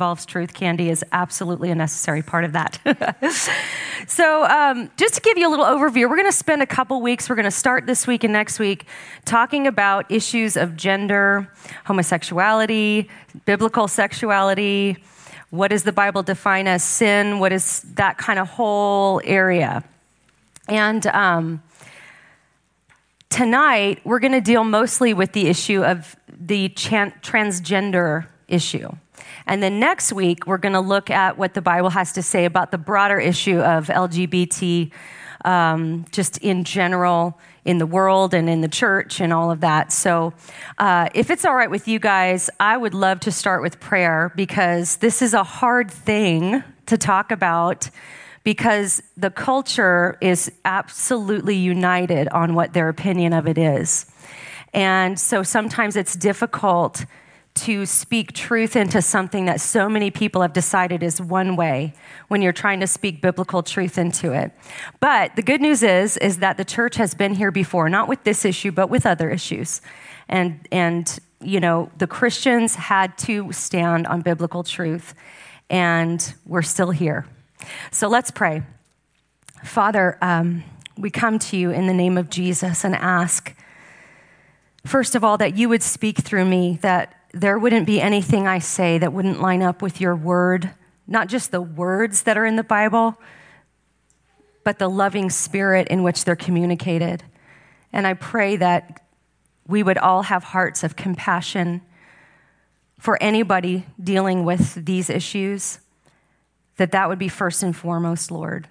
involves truth, candy is absolutely a necessary part of that. so, um, just to give you a little overview, we're going to spend a couple weeks, we're going to start this week and next week talking about issues of gender, homosexuality, biblical sexuality. What does the Bible define as sin? What is that kind of whole area? And um, tonight, we're going to deal mostly with the issue of the transgender issue. And then next week, we're going to look at what the Bible has to say about the broader issue of LGBT, um, just in general, in the world and in the church and all of that. So, uh, if it's all right with you guys, I would love to start with prayer because this is a hard thing to talk about because the culture is absolutely united on what their opinion of it is. And so sometimes it's difficult to speak truth into something that so many people have decided is one way when you're trying to speak biblical truth into it. But the good news is is that the church has been here before, not with this issue, but with other issues. And and you know, the Christians had to stand on biblical truth and we're still here. So let's pray. Father, um, we come to you in the name of Jesus and ask, first of all, that you would speak through me, that there wouldn't be anything I say that wouldn't line up with your word, not just the words that are in the Bible, but the loving spirit in which they're communicated. And I pray that we would all have hearts of compassion for anybody dealing with these issues, that that would be first and foremost, Lord.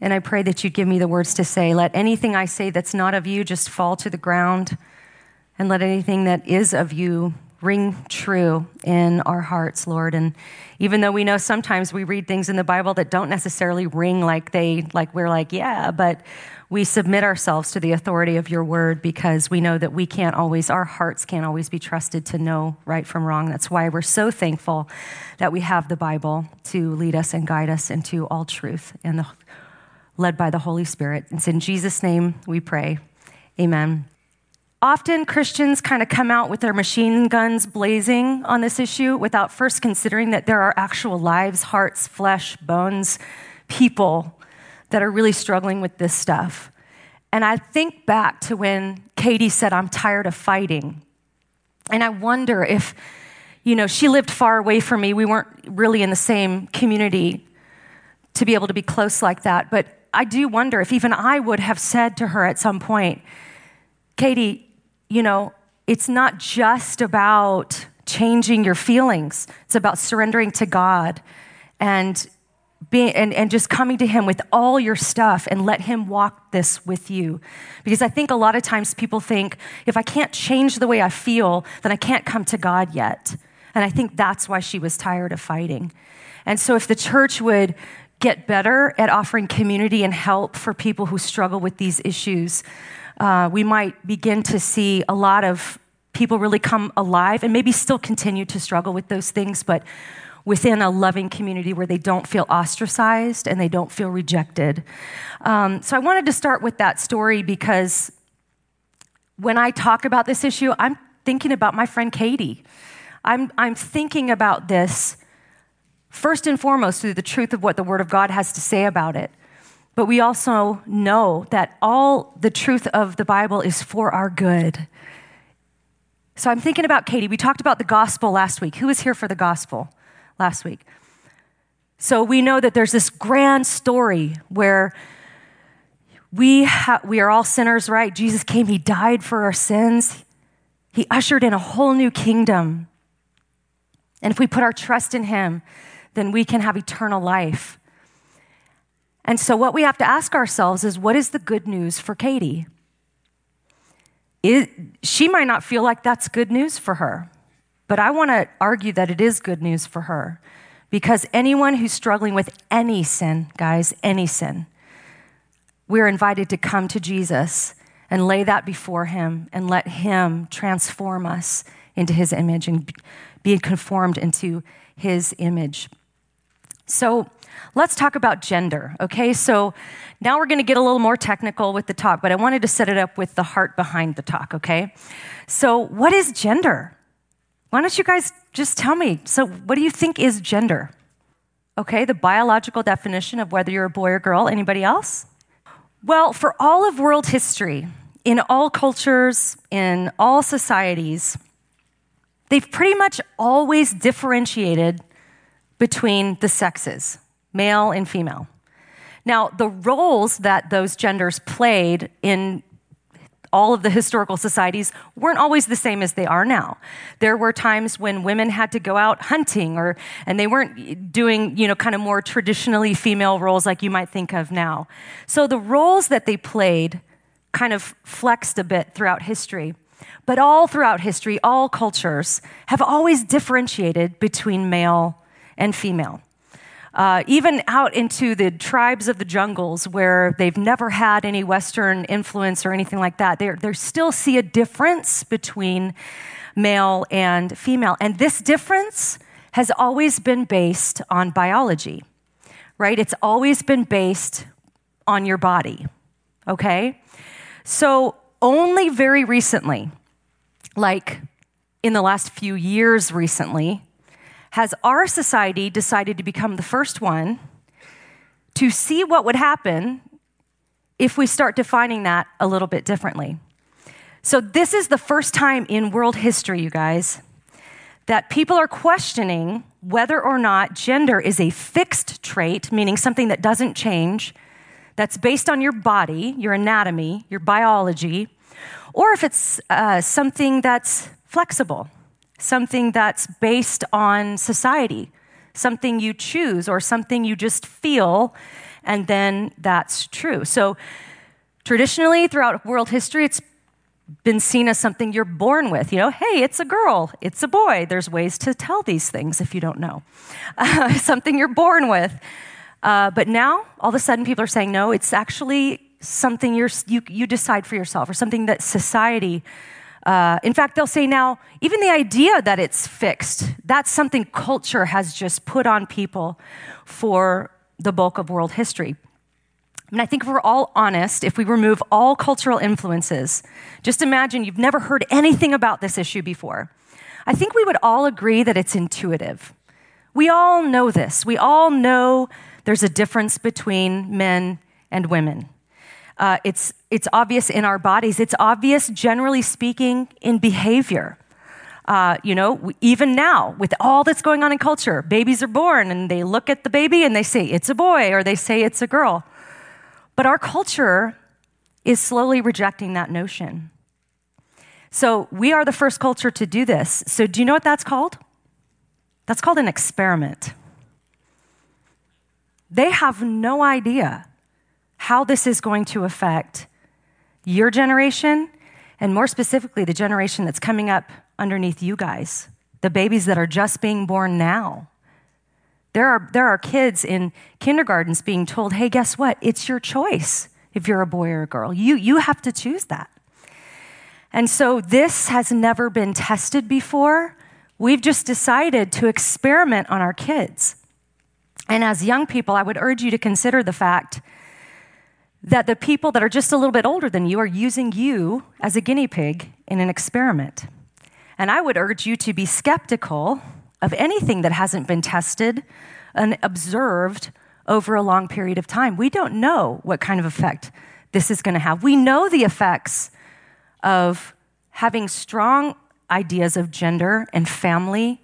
And I pray that you'd give me the words to say. Let anything I say that's not of you just fall to the ground, and let anything that is of you ring true in our hearts, Lord. And even though we know sometimes we read things in the Bible that don't necessarily ring like they, like we're like, yeah, but we submit ourselves to the authority of your word because we know that we can't always, our hearts can't always be trusted to know right from wrong. That's why we're so thankful that we have the Bible to lead us and guide us into all truth and the, led by the Holy Spirit. It's in Jesus' name we pray. Amen. Often Christians kind of come out with their machine guns blazing on this issue without first considering that there are actual lives, hearts, flesh, bones, people that are really struggling with this stuff. And I think back to when Katie said, I'm tired of fighting. And I wonder if, you know, she lived far away from me. We weren't really in the same community to be able to be close like that. But I do wonder if even I would have said to her at some point, Katie, you know, it's not just about changing your feelings, it's about surrendering to God and being, and, and just coming to him with all your stuff and let him walk this with you. Because I think a lot of times people think if I can't change the way I feel, then I can't come to God yet. And I think that's why she was tired of fighting. And so if the church would get better at offering community and help for people who struggle with these issues, uh, we might begin to see a lot of people really come alive and maybe still continue to struggle with those things, but within a loving community where they don't feel ostracized and they don't feel rejected. Um, so I wanted to start with that story because when I talk about this issue, I'm thinking about my friend Katie. I'm, I'm thinking about this first and foremost through the truth of what the Word of God has to say about it. But we also know that all the truth of the Bible is for our good. So I'm thinking about Katie. We talked about the gospel last week. Who was here for the gospel last week? So we know that there's this grand story where we, ha- we are all sinners, right? Jesus came, He died for our sins, He ushered in a whole new kingdom. And if we put our trust in Him, then we can have eternal life. And so, what we have to ask ourselves is what is the good news for Katie? It, she might not feel like that's good news for her, but I want to argue that it is good news for her because anyone who's struggling with any sin, guys, any sin, we're invited to come to Jesus and lay that before him and let him transform us into his image and be conformed into his image. So, Let's talk about gender, okay? So now we're gonna get a little more technical with the talk, but I wanted to set it up with the heart behind the talk, okay? So, what is gender? Why don't you guys just tell me. So, what do you think is gender? Okay, the biological definition of whether you're a boy or girl. Anybody else? Well, for all of world history, in all cultures, in all societies, they've pretty much always differentiated between the sexes, male and female. Now, the roles that those genders played in all of the historical societies weren't always the same as they are now. There were times when women had to go out hunting or and they weren't doing, you know, kind of more traditionally female roles like you might think of now. So the roles that they played kind of flexed a bit throughout history. But all throughout history, all cultures have always differentiated between male and female uh, even out into the tribes of the jungles where they've never had any Western influence or anything like that, they still see a difference between male and female. And this difference has always been based on biology, right? It's always been based on your body, okay? So, only very recently, like in the last few years recently, has our society decided to become the first one to see what would happen if we start defining that a little bit differently. So, this is the first time in world history, you guys, that people are questioning whether or not gender is a fixed trait, meaning something that doesn't change, that's based on your body, your anatomy, your biology, or if it's uh, something that's flexible something that's based on society, something you choose or something you just feel, and then that's true. So, traditionally, throughout world history, it's been seen as something you're born with. You know, hey, it's a girl, it's a boy. There's ways to tell these things if you don't know. Uh, something you're born with. Uh, but now, all of a sudden, people are saying, no, it's actually something you you decide for yourself or something that society uh, in fact, they'll say now, even the idea that it's fixed, that's something culture has just put on people for the bulk of world history. And I think if we're all honest, if we remove all cultural influences, just imagine you've never heard anything about this issue before. I think we would all agree that it's intuitive. We all know this. We all know there's a difference between men and women. Uh, it's, it's obvious in our bodies. It's obvious, generally speaking, in behavior. Uh, you know, even now, with all that's going on in culture, babies are born and they look at the baby and they say it's a boy or they say it's a girl. But our culture is slowly rejecting that notion. So we are the first culture to do this. So do you know what that's called? That's called an experiment. They have no idea how this is going to affect your generation, and more specifically, the generation that's coming up underneath you guys, the babies that are just being born now. There are, there are kids in kindergartens being told, hey, guess what? It's your choice if you're a boy or a girl. You, you have to choose that. And so this has never been tested before. We've just decided to experiment on our kids. And as young people, I would urge you to consider the fact that the people that are just a little bit older than you are using you as a guinea pig in an experiment. And I would urge you to be skeptical of anything that hasn't been tested and observed over a long period of time. We don't know what kind of effect this is going to have. We know the effects of having strong ideas of gender and family.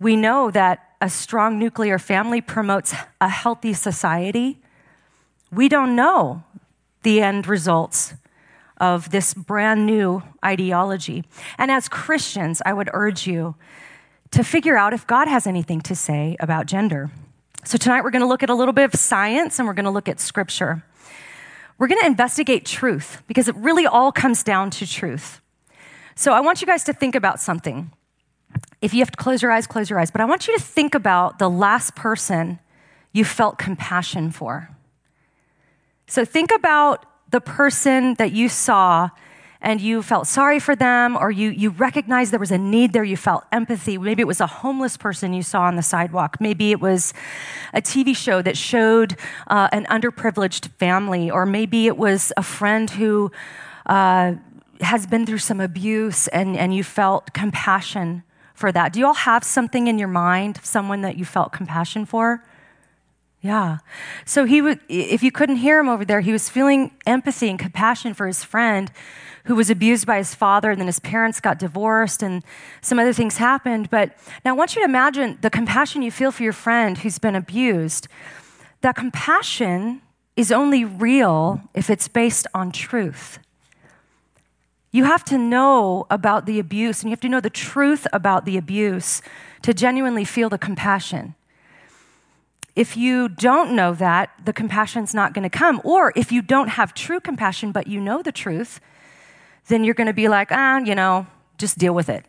We know that a strong nuclear family promotes a healthy society. We don't know the end results of this brand new ideology. And as Christians, I would urge you to figure out if God has anything to say about gender. So tonight we're going to look at a little bit of science and we're going to look at scripture. We're going to investigate truth because it really all comes down to truth. So I want you guys to think about something. If you have to close your eyes, close your eyes. But I want you to think about the last person you felt compassion for. So think about the person that you saw and you felt sorry for them or you, you recognized there was a need there, you felt empathy. Maybe it was a homeless person you saw on the sidewalk. Maybe it was a TV show that showed uh, an underprivileged family, or maybe it was a friend who uh, has been through some abuse and, and you felt compassion for that. Do you all have something in your mind, someone that you felt compassion for? Yeah. So he would, if you couldn't hear him over there, he was feeling empathy and compassion for his friend who was abused by his father, and then his parents got divorced, and some other things happened. But now I want you to imagine the compassion you feel for your friend who's been abused. That compassion is only real if it's based on truth. You have to know about the abuse, and you have to know the truth about the abuse to genuinely feel the compassion. If you don't know that, the compassion's not going to come. Or if you don't have true compassion, but you know the truth, then you're going to be like, ah, you know, just deal with it.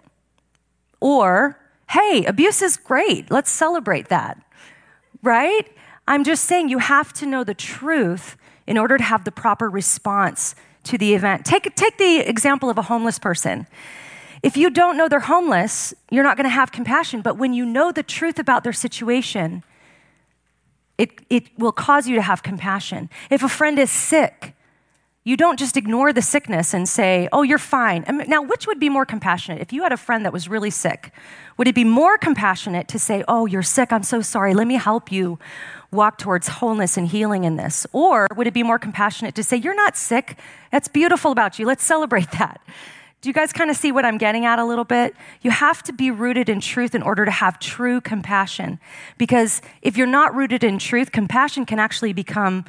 Or, hey, abuse is great. Let's celebrate that. Right? I'm just saying you have to know the truth in order to have the proper response to the event. Take, take the example of a homeless person. If you don't know they're homeless, you're not going to have compassion. But when you know the truth about their situation, it, it will cause you to have compassion. If a friend is sick, you don't just ignore the sickness and say, oh, you're fine. Um, now, which would be more compassionate? If you had a friend that was really sick, would it be more compassionate to say, oh, you're sick, I'm so sorry, let me help you walk towards wholeness and healing in this? Or would it be more compassionate to say, You're not sick? That's beautiful about you. Let's celebrate that. Do you guys kind of see what I'm getting at a little bit? You have to be rooted in truth in order to have true compassion. Because if you're not rooted in truth, compassion can actually become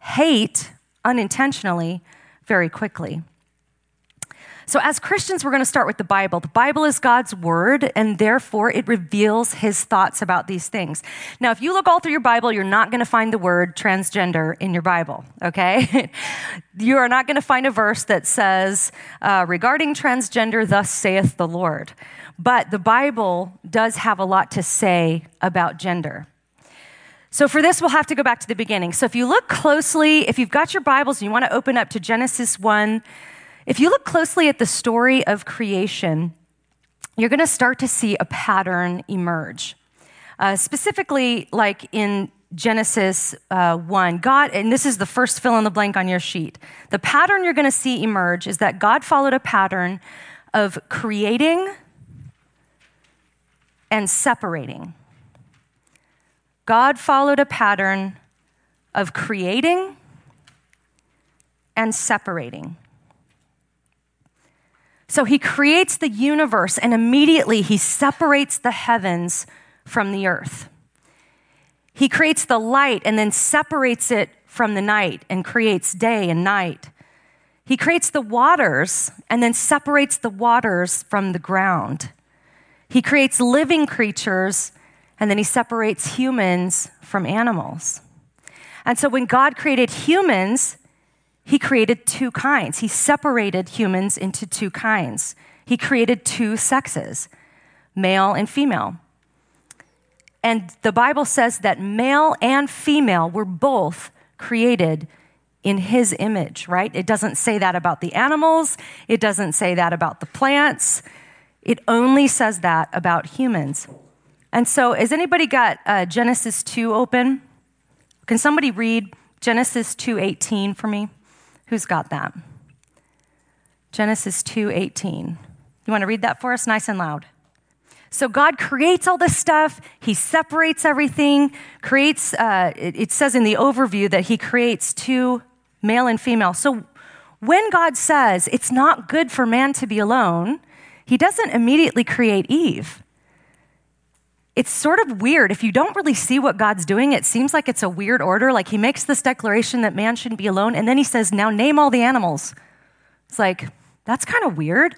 hate unintentionally very quickly. So, as Christians, we're going to start with the Bible. The Bible is God's word, and therefore it reveals his thoughts about these things. Now, if you look all through your Bible, you're not going to find the word transgender in your Bible, okay? you are not going to find a verse that says, uh, regarding transgender, thus saith the Lord. But the Bible does have a lot to say about gender. So, for this, we'll have to go back to the beginning. So, if you look closely, if you've got your Bibles and you want to open up to Genesis 1, if you look closely at the story of creation, you're going to start to see a pattern emerge. Uh, specifically, like in Genesis uh, 1, God, and this is the first fill in the blank on your sheet. The pattern you're going to see emerge is that God followed a pattern of creating and separating. God followed a pattern of creating and separating. So he creates the universe and immediately he separates the heavens from the earth. He creates the light and then separates it from the night and creates day and night. He creates the waters and then separates the waters from the ground. He creates living creatures and then he separates humans from animals. And so when God created humans, he created two kinds. He separated humans into two kinds. He created two sexes, male and female. And the Bible says that male and female were both created in his image, right? It doesn't say that about the animals, it doesn't say that about the plants. It only says that about humans. And so, has anybody got uh, Genesis 2 open? Can somebody read Genesis 2:18 for me? Who's got that? Genesis 2:18. You want to read that for us nice and loud? So God creates all this stuff. He separates everything. Creates. Uh, it, it says in the overview that He creates two, male and female. So when God says it's not good for man to be alone, He doesn't immediately create Eve it's sort of weird. If you don't really see what God's doing, it seems like it's a weird order. Like he makes this declaration that man shouldn't be alone, and then he says, Now name all the animals. It's like, that's kind of weird.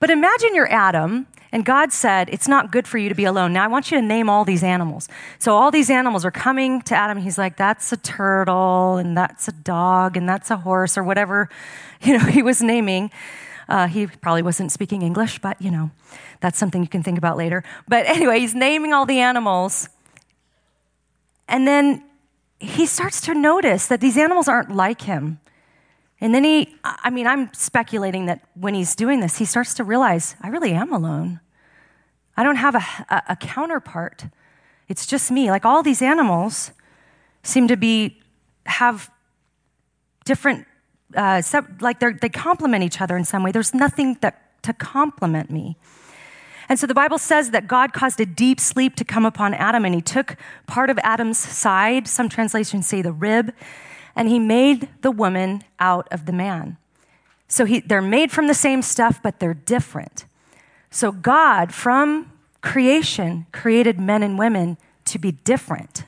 But imagine you're Adam, and God said, It's not good for you to be alone. Now I want you to name all these animals. So all these animals are coming to Adam. He's like, That's a turtle, and that's a dog, and that's a horse, or whatever, you know, he was naming. Uh, he probably wasn't speaking English, but you know, that's something you can think about later. But anyway, he's naming all the animals. And then he starts to notice that these animals aren't like him. And then he, I mean, I'm speculating that when he's doing this, he starts to realize, I really am alone. I don't have a, a, a counterpart. It's just me. Like all these animals seem to be, have different uh, like they complement each other in some way. There's nothing that, to complement me. And so the Bible says that God caused a deep sleep to come upon Adam, and he took part of Adam's side, some translations say the rib, and he made the woman out of the man. So he, they're made from the same stuff, but they're different. So God, from creation, created men and women to be different.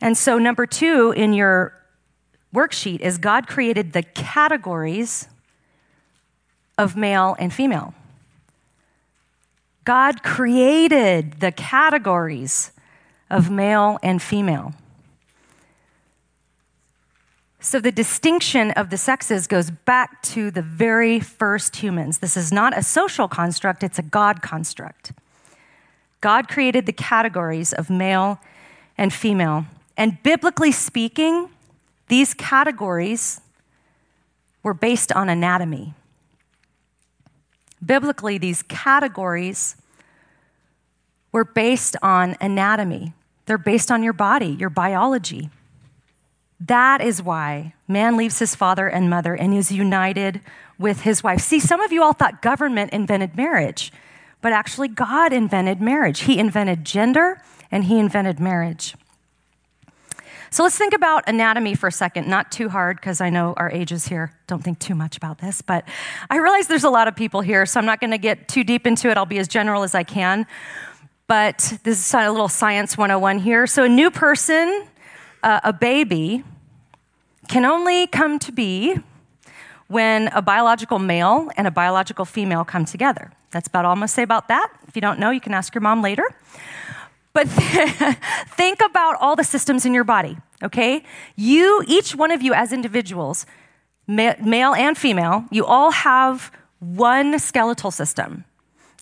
And so, number two in your worksheet is God created the categories of male and female. God created the categories of male and female. So the distinction of the sexes goes back to the very first humans. This is not a social construct, it's a God construct. God created the categories of male and female. And biblically speaking, these categories were based on anatomy. Biblically, these categories were based on anatomy. They're based on your body, your biology. That is why man leaves his father and mother and is united with his wife. See, some of you all thought government invented marriage, but actually, God invented marriage. He invented gender and he invented marriage. So let's think about anatomy for a second. Not too hard, because I know our ages here don't think too much about this, but I realize there's a lot of people here, so I'm not going to get too deep into it. I'll be as general as I can. But this is a little science 101 here. So, a new person, uh, a baby, can only come to be when a biological male and a biological female come together. That's about all I'm going to say about that. If you don't know, you can ask your mom later. But think about all the systems in your body, okay? You, each one of you as individuals, male and female, you all have one skeletal system.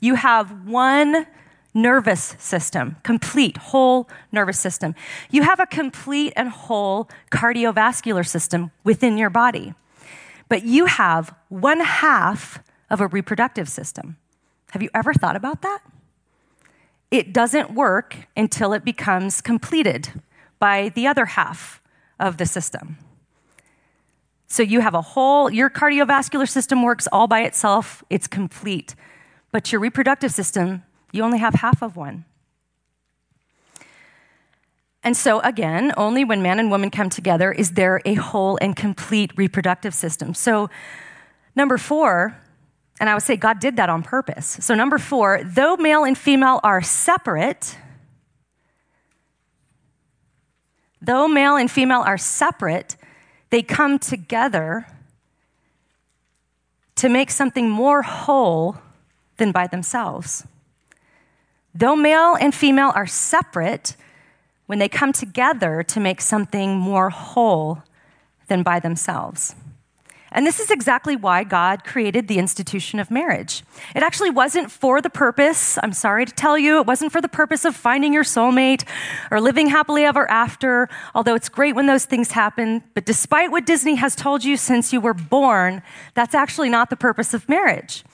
You have one nervous system, complete, whole nervous system. You have a complete and whole cardiovascular system within your body. But you have one half of a reproductive system. Have you ever thought about that? It doesn't work until it becomes completed by the other half of the system. So you have a whole, your cardiovascular system works all by itself, it's complete. But your reproductive system, you only have half of one. And so, again, only when man and woman come together is there a whole and complete reproductive system. So, number four, and I would say God did that on purpose. So, number four, though male and female are separate, though male and female are separate, they come together to make something more whole than by themselves. Though male and female are separate, when they come together to make something more whole than by themselves. And this is exactly why God created the institution of marriage. It actually wasn't for the purpose, I'm sorry to tell you, it wasn't for the purpose of finding your soulmate or living happily ever after, although it's great when those things happen. But despite what Disney has told you since you were born, that's actually not the purpose of marriage.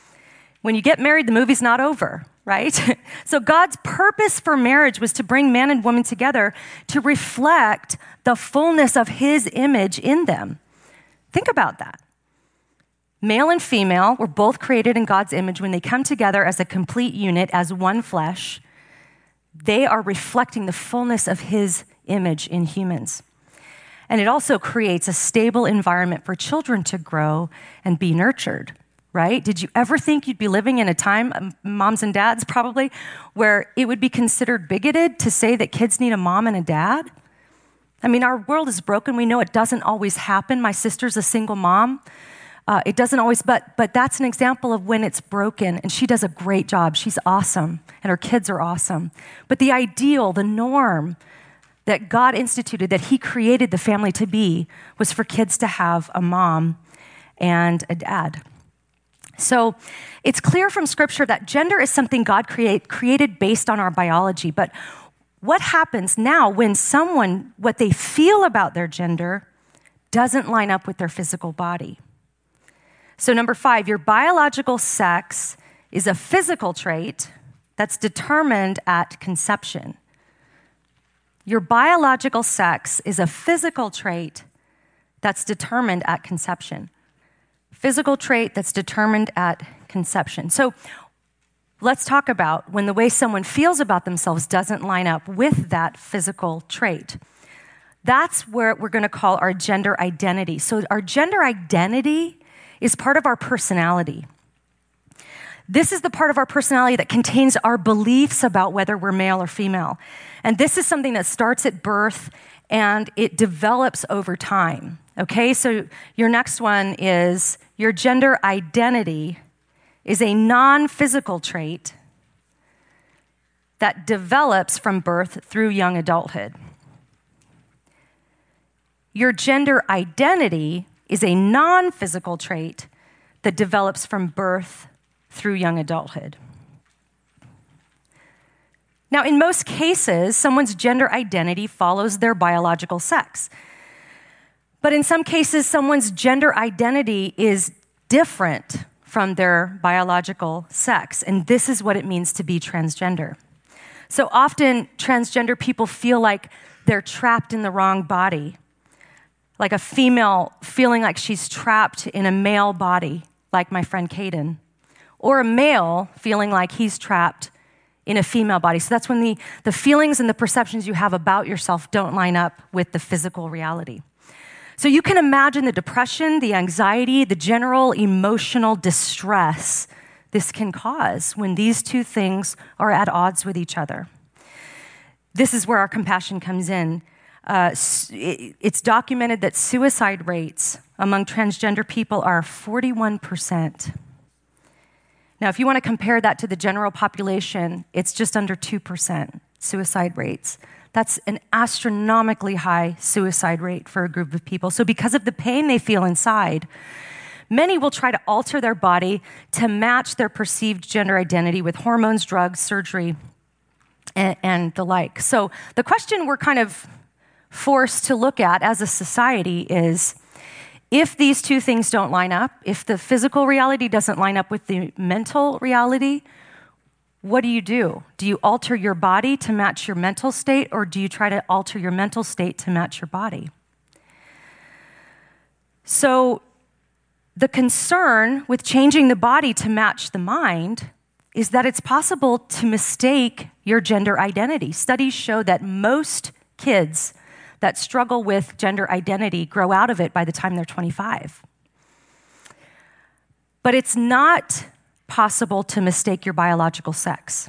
When you get married, the movie's not over, right? so God's purpose for marriage was to bring man and woman together to reflect the fullness of his image in them. Think about that. Male and female were both created in God's image when they come together as a complete unit, as one flesh. They are reflecting the fullness of His image in humans. And it also creates a stable environment for children to grow and be nurtured, right? Did you ever think you'd be living in a time, um, moms and dads probably, where it would be considered bigoted to say that kids need a mom and a dad? I mean, our world is broken. We know it doesn't always happen. My sister's a single mom. Uh, it doesn't always, but, but that's an example of when it's broken, and she does a great job. She's awesome, and her kids are awesome. But the ideal, the norm that God instituted, that He created the family to be, was for kids to have a mom and a dad. So it's clear from Scripture that gender is something God create, created based on our biology. But what happens now when someone, what they feel about their gender, doesn't line up with their physical body? So, number five, your biological sex is a physical trait that's determined at conception. Your biological sex is a physical trait that's determined at conception. Physical trait that's determined at conception. So, let's talk about when the way someone feels about themselves doesn't line up with that physical trait. That's where we're going to call our gender identity. So, our gender identity is part of our personality. This is the part of our personality that contains our beliefs about whether we're male or female. And this is something that starts at birth and it develops over time. Okay, so your next one is your gender identity is a non physical trait that develops from birth through young adulthood. Your gender identity is a non physical trait that develops from birth through young adulthood. Now, in most cases, someone's gender identity follows their biological sex. But in some cases, someone's gender identity is different from their biological sex. And this is what it means to be transgender. So often, transgender people feel like they're trapped in the wrong body like a female feeling like she's trapped in a male body, like my friend Caden, or a male feeling like he's trapped in a female body. So that's when the, the feelings and the perceptions you have about yourself don't line up with the physical reality. So you can imagine the depression, the anxiety, the general emotional distress this can cause when these two things are at odds with each other. This is where our compassion comes in. Uh, it's documented that suicide rates among transgender people are 41%. Now, if you want to compare that to the general population, it's just under 2% suicide rates. That's an astronomically high suicide rate for a group of people. So, because of the pain they feel inside, many will try to alter their body to match their perceived gender identity with hormones, drugs, surgery, and, and the like. So, the question we're kind of forced to look at as a society is if these two things don't line up, if the physical reality doesn't line up with the mental reality, what do you do? Do you alter your body to match your mental state, or do you try to alter your mental state to match your body? So, the concern with changing the body to match the mind is that it's possible to mistake your gender identity. Studies show that most kids that struggle with gender identity grow out of it by the time they're 25. But it's not possible to mistake your biological sex.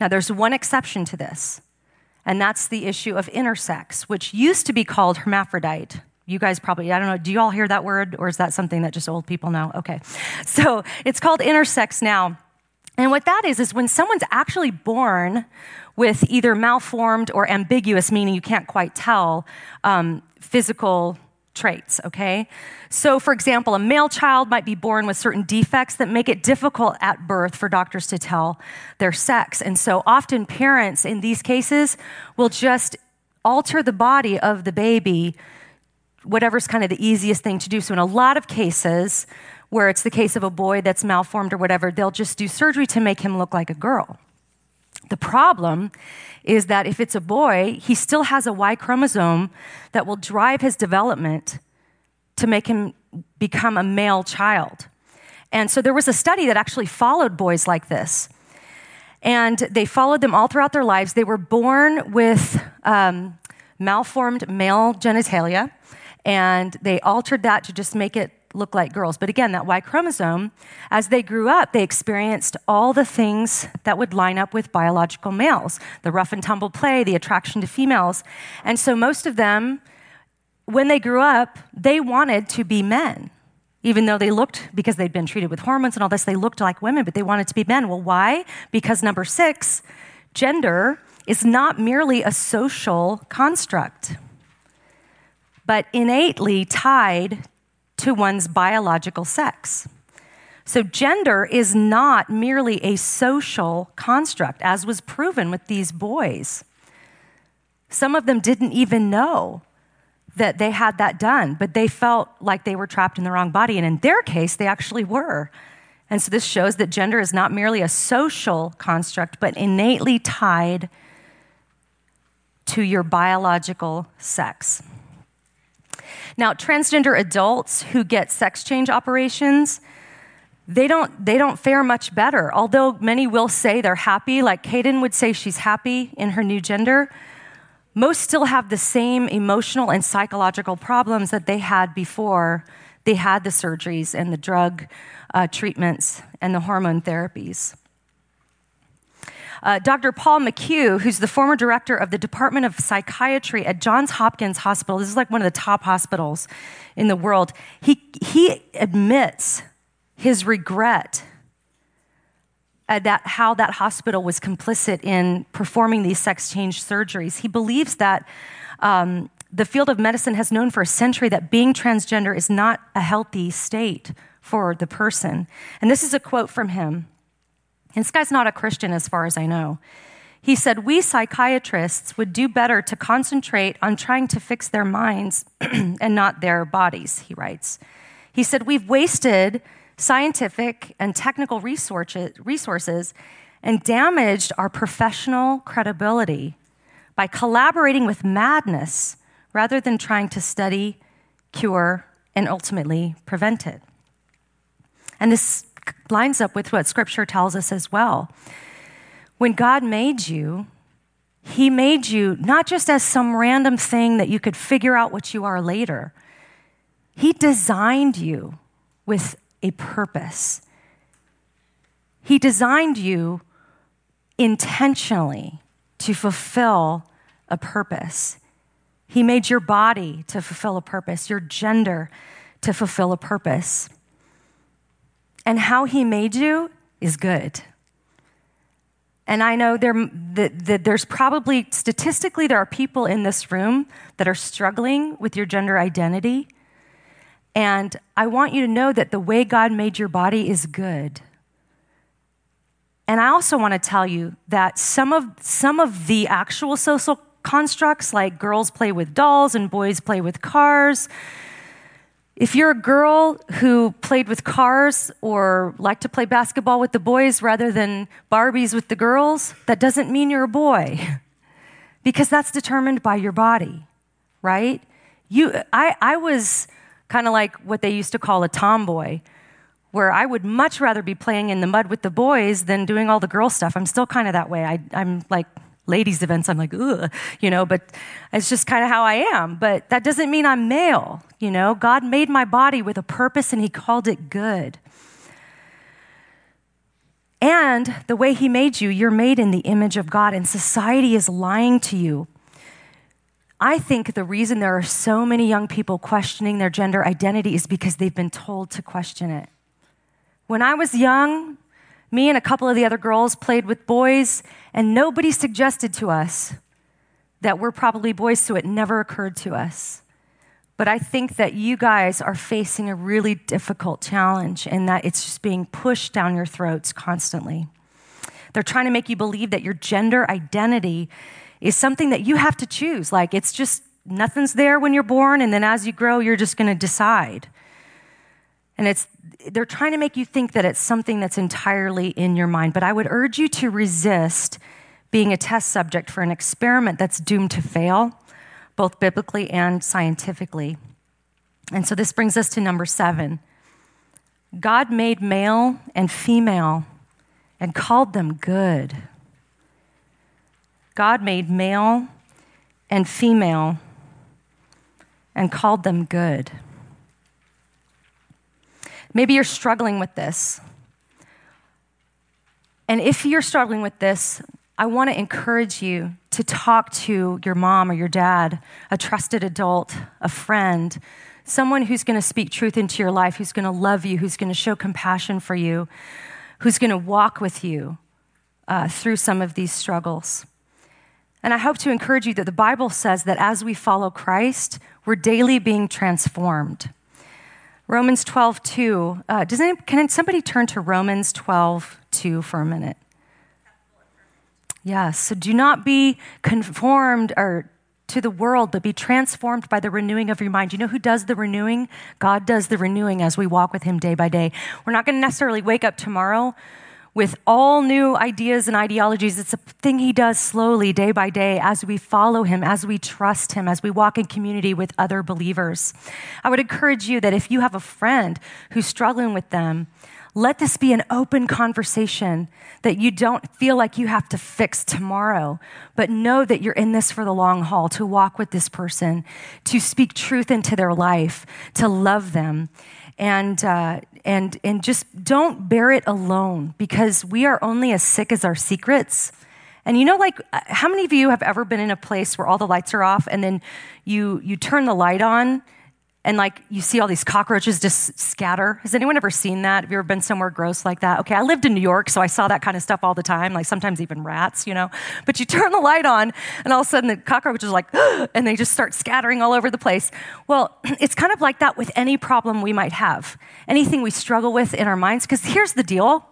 Now, there's one exception to this, and that's the issue of intersex, which used to be called hermaphrodite. You guys probably, I don't know, do you all hear that word, or is that something that just old people know? Okay. So it's called intersex now. And what that is, is when someone's actually born with either malformed or ambiguous, meaning you can't quite tell, um, physical traits, okay? So, for example, a male child might be born with certain defects that make it difficult at birth for doctors to tell their sex. And so, often parents in these cases will just alter the body of the baby, whatever's kind of the easiest thing to do. So, in a lot of cases, where it's the case of a boy that's malformed or whatever, they'll just do surgery to make him look like a girl. The problem is that if it's a boy, he still has a Y chromosome that will drive his development to make him become a male child. And so there was a study that actually followed boys like this. And they followed them all throughout their lives. They were born with um, malformed male genitalia, and they altered that to just make it look like girls. But again, that Y chromosome, as they grew up, they experienced all the things that would line up with biological males the rough and tumble play, the attraction to females. And so most of them, when they grew up, they wanted to be men. Even though they looked, because they'd been treated with hormones and all this, they looked like women, but they wanted to be men. Well, why? Because number six, gender is not merely a social construct, but innately tied to one's biological sex. So, gender is not merely a social construct, as was proven with these boys. Some of them didn't even know that they had that done, but they felt like they were trapped in the wrong body. And in their case, they actually were. And so, this shows that gender is not merely a social construct, but innately tied to your biological sex. Now, transgender adults who get sex change operations, they don't, they don't fare much better. Although many will say they're happy, like Kaden would say she's happy in her new gender, most still have the same emotional and psychological problems that they had before they had the surgeries and the drug uh, treatments and the hormone therapies. Uh, Dr. Paul McHugh, who's the former director of the Department of Psychiatry at Johns Hopkins Hospital, this is like one of the top hospitals in the world, he, he admits his regret at that, how that hospital was complicit in performing these sex change surgeries. He believes that um, the field of medicine has known for a century that being transgender is not a healthy state for the person. And this is a quote from him. And this guy's not a Christian, as far as I know. He said, We psychiatrists would do better to concentrate on trying to fix their minds and not their bodies, he writes. He said, We've wasted scientific and technical resources and damaged our professional credibility by collaborating with madness rather than trying to study, cure, and ultimately prevent it. And this lines up with what scripture tells us as well. When God made you, he made you not just as some random thing that you could figure out what you are later. He designed you with a purpose. He designed you intentionally to fulfill a purpose. He made your body to fulfill a purpose, your gender to fulfill a purpose. And how He made you is good. And I know there, that, that, there's probably, statistically, there are people in this room that are struggling with your gender identity. And I want you to know that the way God made your body is good. And I also want to tell you that some of, some of the actual social constructs, like girls play with dolls and boys play with cars, if you're a girl who played with cars or liked to play basketball with the boys rather than Barbies with the girls, that doesn't mean you're a boy because that's determined by your body, right? You, I, I was kind of like what they used to call a tomboy, where I would much rather be playing in the mud with the boys than doing all the girl stuff. I'm still kind of that way. I, I'm like, ladies' events, I'm like, ugh, you know, but it's just kind of how I am. But that doesn't mean I'm male, you know. God made my body with a purpose and He called it good. And the way He made you, you're made in the image of God, and society is lying to you I think the reason there are so many young people questioning their gender identity is because they've been told to question it. When I was young, me and a couple of the other girls played with boys, and nobody suggested to us that we're probably boys, so it never occurred to us. But I think that you guys are facing a really difficult challenge and that it's just being pushed down your throats constantly. They're trying to make you believe that your gender identity is something that you have to choose. Like it's just nothing's there when you're born, and then as you grow, you're just going to decide. And it's they're trying to make you think that it's something that's entirely in your mind. But I would urge you to resist being a test subject for an experiment that's doomed to fail, both biblically and scientifically. And so this brings us to number seven. God made male and female and called them good. God made male and female and called them good. Maybe you're struggling with this. And if you're struggling with this, I want to encourage you to talk to your mom or your dad, a trusted adult, a friend, someone who's going to speak truth into your life, who's going to love you, who's going to show compassion for you, who's going to walk with you uh, through some of these struggles. And I hope to encourage you that the Bible says that as we follow Christ, we're daily being transformed. Romans 12, 2. Uh, does any, can somebody turn to Romans 12, 2 for a minute? Yes. So do not be conformed or to the world, but be transformed by the renewing of your mind. You know who does the renewing? God does the renewing as we walk with Him day by day. We're not going to necessarily wake up tomorrow with all new ideas and ideologies. It's a thing he does slowly, day by day, as we follow him, as we trust him, as we walk in community with other believers. I would encourage you that if you have a friend who's struggling with them, Let this be an open conversation that you don't feel like you have to fix tomorrow, but know that you're in this for the long haul to walk with this person, to speak truth into their life, to love them. And, uh, and, and just don't bear it alone because we are only as sick as our secrets. And you know, like, uh, how many of you have ever been in a place where all the lights are off and then you, you turn the light on and like you see all these cockroaches just scatter. Has anyone ever seen that? Have you ever been somewhere gross like that? Okay, I lived in New York, so I saw that kind of stuff all the time, like sometimes even rats, you know. But you turn the light on, and all of a sudden the cockroaches are like, and they just start scattering all over the place. Well, it's kind of like that with any problem we might have, anything we struggle with in our minds. Because here's the deal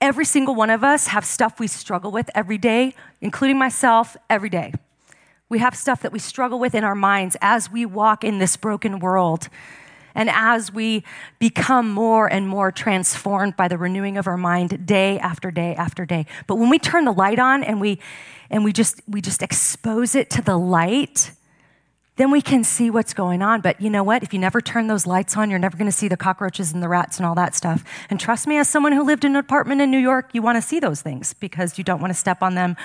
every single one of us have stuff we struggle with every day, including myself, every day. We have stuff that we struggle with in our minds as we walk in this broken world. And as we become more and more transformed by the renewing of our mind day after day after day. But when we turn the light on and we and we just we just expose it to the light, then we can see what's going on. But you know what? If you never turn those lights on, you're never going to see the cockroaches and the rats and all that stuff. And trust me, as someone who lived in an apartment in New York, you want to see those things because you don't want to step on them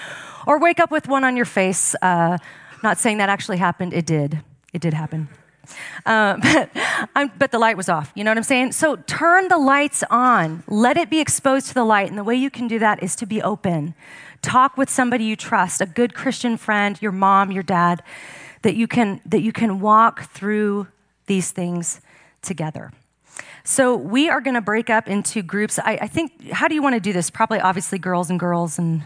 or wake up with one on your face. Uh, not saying that actually happened, it did. It did happen. Uh, but, but, the light was off. You know what I'm saying? So turn the lights on. Let it be exposed to the light. And the way you can do that is to be open. Talk with somebody you trust, a good Christian friend, your mom, your dad, that you can, that you can walk through these things together. So we are going to break up into groups. I, I think, how do you want to do this? Probably, obviously, girls and girls and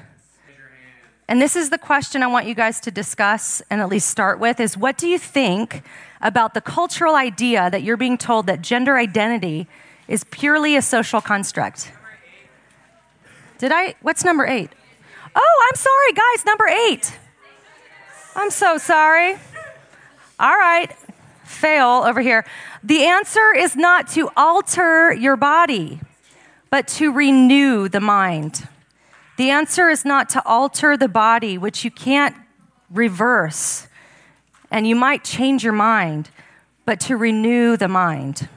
and this is the question I want you guys to discuss and at least start with is what do you think about the cultural idea that you're being told that gender identity is purely a social construct? Did I? What's number eight? Oh, I'm sorry, guys, number eight. I'm so sorry. All right, fail over here. The answer is not to alter your body, but to renew the mind. The answer is not to alter the body, which you can't reverse, and you might change your mind, but to renew the mind.